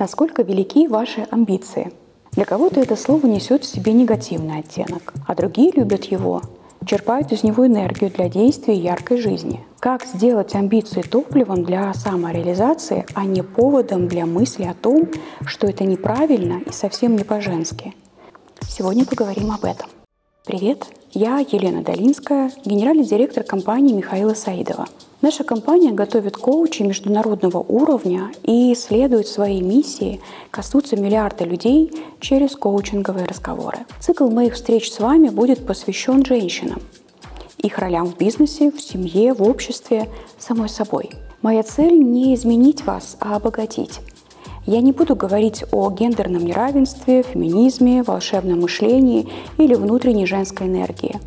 Насколько велики ваши амбиции? Для кого-то это слово несет в себе негативный оттенок, а другие любят его, черпают из него энергию для действий и яркой жизни. Как сделать амбиции топливом для самореализации, а не поводом для мысли о том, что это неправильно и совсем не по-женски? Сегодня поговорим об этом. Привет, я Елена Долинская, генеральный директор компании Михаила Саидова. Наша компания готовит коучей международного уровня и следует своей миссии коснуться миллиарда людей через коучинговые разговоры. Цикл моих встреч с вами будет посвящен женщинам, их ролям в бизнесе, в семье, в обществе, самой собой. Моя цель не изменить вас, а обогатить. Я не буду говорить о гендерном неравенстве, феминизме, волшебном мышлении или внутренней женской энергии.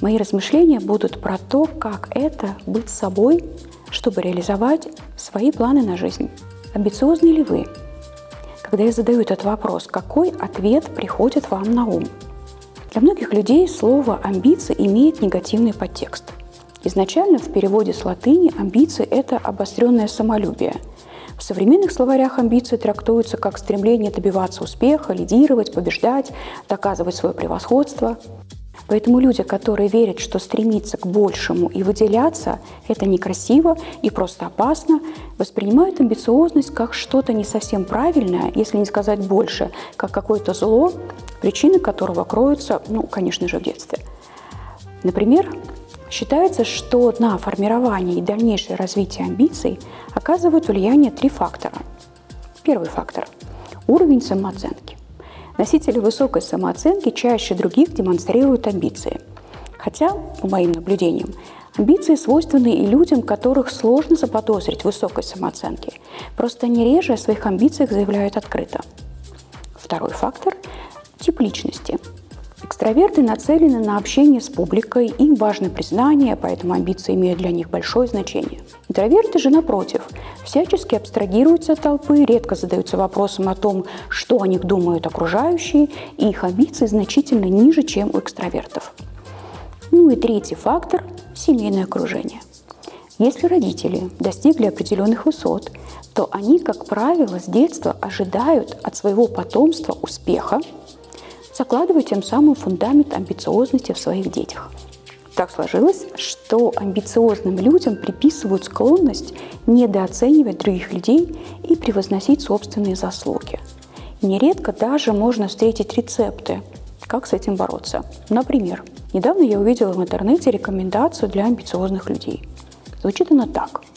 Мои размышления будут про то, как это быть собой, чтобы реализовать свои планы на жизнь. Амбициозны ли вы? Когда я задаю этот вопрос, какой ответ приходит вам на ум? Для многих людей слово «амбиции» имеет негативный подтекст. Изначально в переводе с латыни амбиции – это обостренное самолюбие – в современных словарях амбиции трактуются как стремление добиваться успеха, лидировать, побеждать, доказывать свое превосходство. Поэтому люди, которые верят, что стремиться к большему и выделяться – это некрасиво и просто опасно, воспринимают амбициозность как что-то не совсем правильное, если не сказать больше, как какое-то зло, причины которого кроются, ну, конечно же, в детстве. Например, Считается, что на формирование и дальнейшее развитие амбиций оказывают влияние три фактора. Первый фактор – уровень самооценки. Носители высокой самооценки чаще других демонстрируют амбиции. Хотя, по моим наблюдениям, амбиции свойственны и людям, которых сложно заподозрить в высокой самооценке. Просто они реже о своих амбициях заявляют открыто. Второй фактор – тип личности – Экстраверты нацелены на общение с публикой, им важно признание, поэтому амбиции имеют для них большое значение. Интроверты же, напротив, всячески абстрагируются от толпы, редко задаются вопросом о том, что о них думают окружающие, и их амбиции значительно ниже, чем у экстравертов. Ну и третий фактор – семейное окружение. Если родители достигли определенных высот, то они, как правило, с детства ожидают от своего потомства успеха, закладывая тем самым фундамент амбициозности в своих детях. Так сложилось, что амбициозным людям приписывают склонность недооценивать других людей и превозносить собственные заслуги. Нередко даже можно встретить рецепты, как с этим бороться. Например, недавно я увидела в интернете рекомендацию для амбициозных людей. Звучит она так –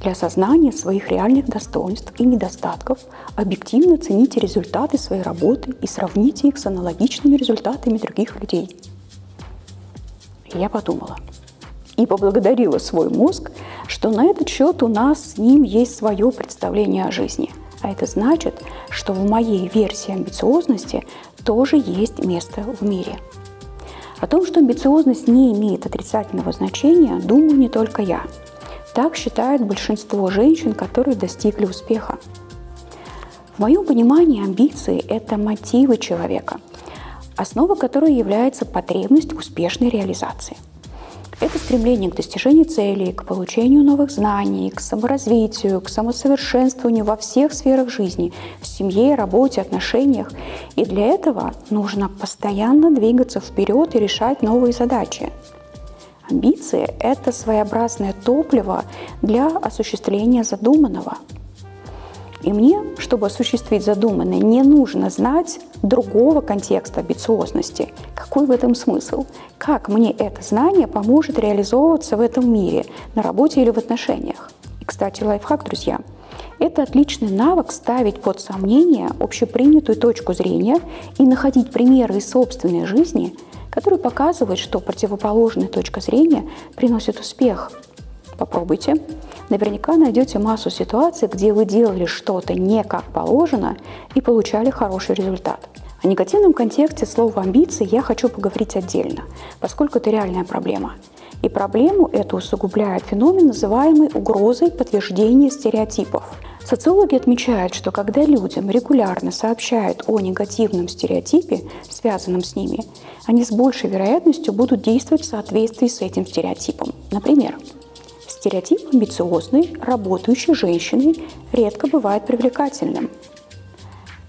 для осознания своих реальных достоинств и недостатков объективно цените результаты своей работы и сравните их с аналогичными результатами других людей. я подумала и поблагодарила свой мозг, что на этот счет у нас с ним есть свое представление о жизни. А это значит, что в моей версии амбициозности тоже есть место в мире. О том, что амбициозность не имеет отрицательного значения, думаю не только я – так считают большинство женщин, которые достигли успеха. В моем понимании амбиции – это мотивы человека, основа которой является потребность успешной реализации. Это стремление к достижению целей, к получению новых знаний, к саморазвитию, к самосовершенствованию во всех сферах жизни, в семье, работе, отношениях. И для этого нужно постоянно двигаться вперед и решать новые задачи. Амбиции – это своеобразное топливо для осуществления задуманного. И мне, чтобы осуществить задуманное, не нужно знать другого контекста амбициозности. Какой в этом смысл? Как мне это знание поможет реализовываться в этом мире, на работе или в отношениях? И, кстати, лайфхак, друзья – это отличный навык ставить под сомнение общепринятую точку зрения и находить примеры из собственной жизни, которые показывают, что противоположная точка зрения приносит успех. Попробуйте. Наверняка найдете массу ситуаций, где вы делали что-то не как положено и получали хороший результат. О негативном контексте слова «амбиции» я хочу поговорить отдельно, поскольку это реальная проблема. И проблему эту усугубляет феномен, называемый угрозой подтверждения стереотипов – Социологи отмечают, что когда людям регулярно сообщают о негативном стереотипе, связанном с ними, они с большей вероятностью будут действовать в соответствии с этим стереотипом. Например, Стереотип амбициозной, работающей женщины редко бывает привлекательным.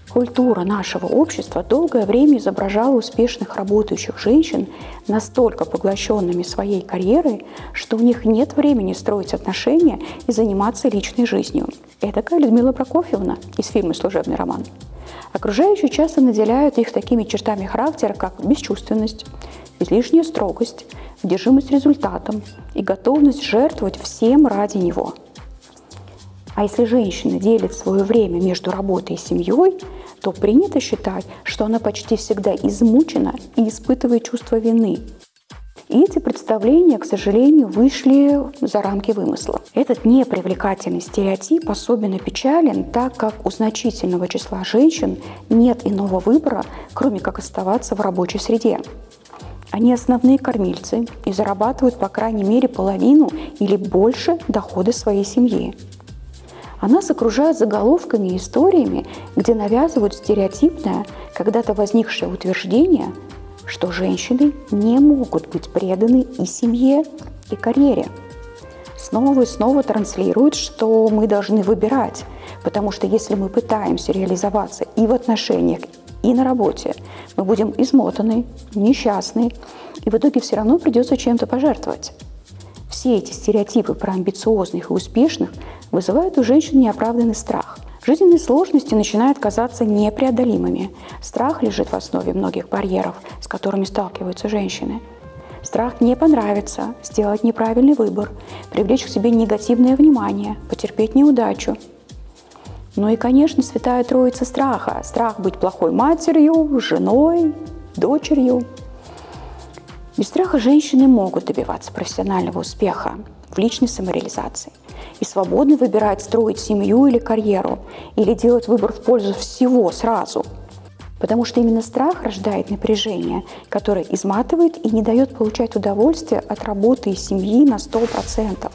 Культура нашего общества долгое время изображала успешных работающих женщин настолько поглощенными своей карьерой, что у них нет времени строить отношения и заниматься личной жизнью. Это Людмила Прокофьевна из фильма «Служебный роман». Окружающие часто наделяют их такими чертами характера, как бесчувственность, излишняя строгость, одержимость результатом и готовность жертвовать всем ради него. А если женщина делит свое время между работой и семьей, то принято считать, что она почти всегда измучена и испытывает чувство вины. И эти представления, к сожалению, вышли за рамки вымысла. Этот непривлекательный стереотип особенно печален, так как у значительного числа женщин нет иного выбора, кроме как оставаться в рабочей среде. Они основные кормильцы и зарабатывают по крайней мере половину или больше дохода своей семьи. Она окружает заголовками и историями, где навязывают стереотипное, когда-то возникшее утверждение, что женщины не могут быть преданы и семье, и карьере. Снова и снова транслируют, что мы должны выбирать, потому что если мы пытаемся реализоваться и в отношениях, и на работе, мы будем измотаны, несчастны, и в итоге все равно придется чем-то пожертвовать. Все эти стереотипы про амбициозных и успешных вызывают у женщин неоправданный страх. Жизненные сложности начинают казаться непреодолимыми. Страх лежит в основе многих барьеров, с которыми сталкиваются женщины. Страх не понравится, сделать неправильный выбор, привлечь к себе негативное внимание, потерпеть неудачу. Ну и, конечно, святая троица страха. Страх быть плохой матерью, женой, дочерью – без страха женщины могут добиваться профессионального успеха в личной самореализации и свободно выбирать строить семью или карьеру, или делать выбор в пользу всего сразу. Потому что именно страх рождает напряжение, которое изматывает и не дает получать удовольствие от работы и семьи на 100%.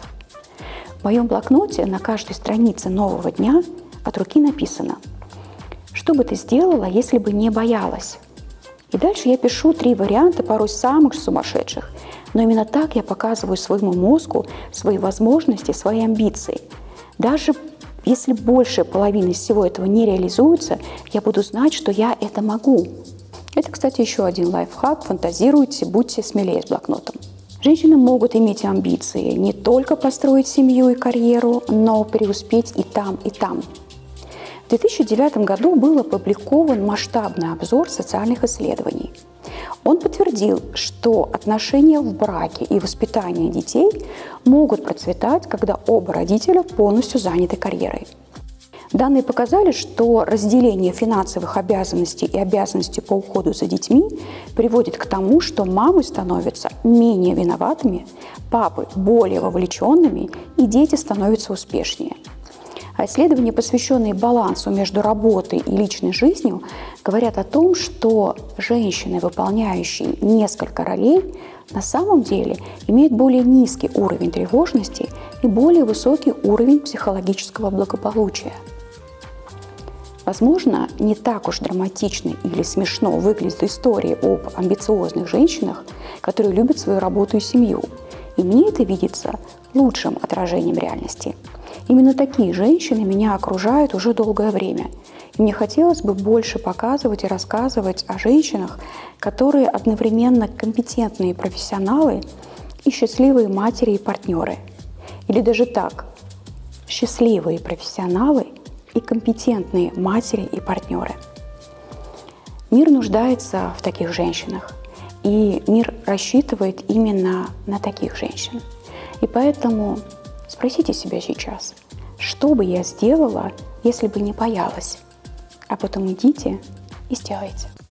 В моем блокноте на каждой странице нового дня от руки написано «Что бы ты сделала, если бы не боялась?» И дальше я пишу три варианта, порой самых сумасшедших. Но именно так я показываю своему мозгу свои возможности, свои амбиции. Даже если большая половина всего этого не реализуется, я буду знать, что я это могу. Это, кстати, еще один лайфхак. Фантазируйте, будьте смелее с блокнотом. Женщины могут иметь амбиции не только построить семью и карьеру, но преуспеть и там, и там. В 2009 году был опубликован масштабный обзор социальных исследований. Он подтвердил, что отношения в браке и воспитание детей могут процветать, когда оба родителя полностью заняты карьерой. Данные показали, что разделение финансовых обязанностей и обязанностей по уходу за детьми приводит к тому, что мамы становятся менее виноватыми, папы более вовлеченными и дети становятся успешнее – а исследования, посвященные балансу между работой и личной жизнью, говорят о том, что женщины, выполняющие несколько ролей, на самом деле имеют более низкий уровень тревожности и более высокий уровень психологического благополучия. Возможно, не так уж драматично или смешно выглядят истории об амбициозных женщинах, которые любят свою работу и семью. И мне это видится лучшим отражением реальности – Именно такие женщины меня окружают уже долгое время. И мне хотелось бы больше показывать и рассказывать о женщинах, которые одновременно компетентные профессионалы и счастливые матери и партнеры. Или даже так, счастливые профессионалы и компетентные матери и партнеры. Мир нуждается в таких женщинах, и мир рассчитывает именно на таких женщин. И поэтому Спросите себя сейчас, что бы я сделала, если бы не боялась? А потом идите и сделайте.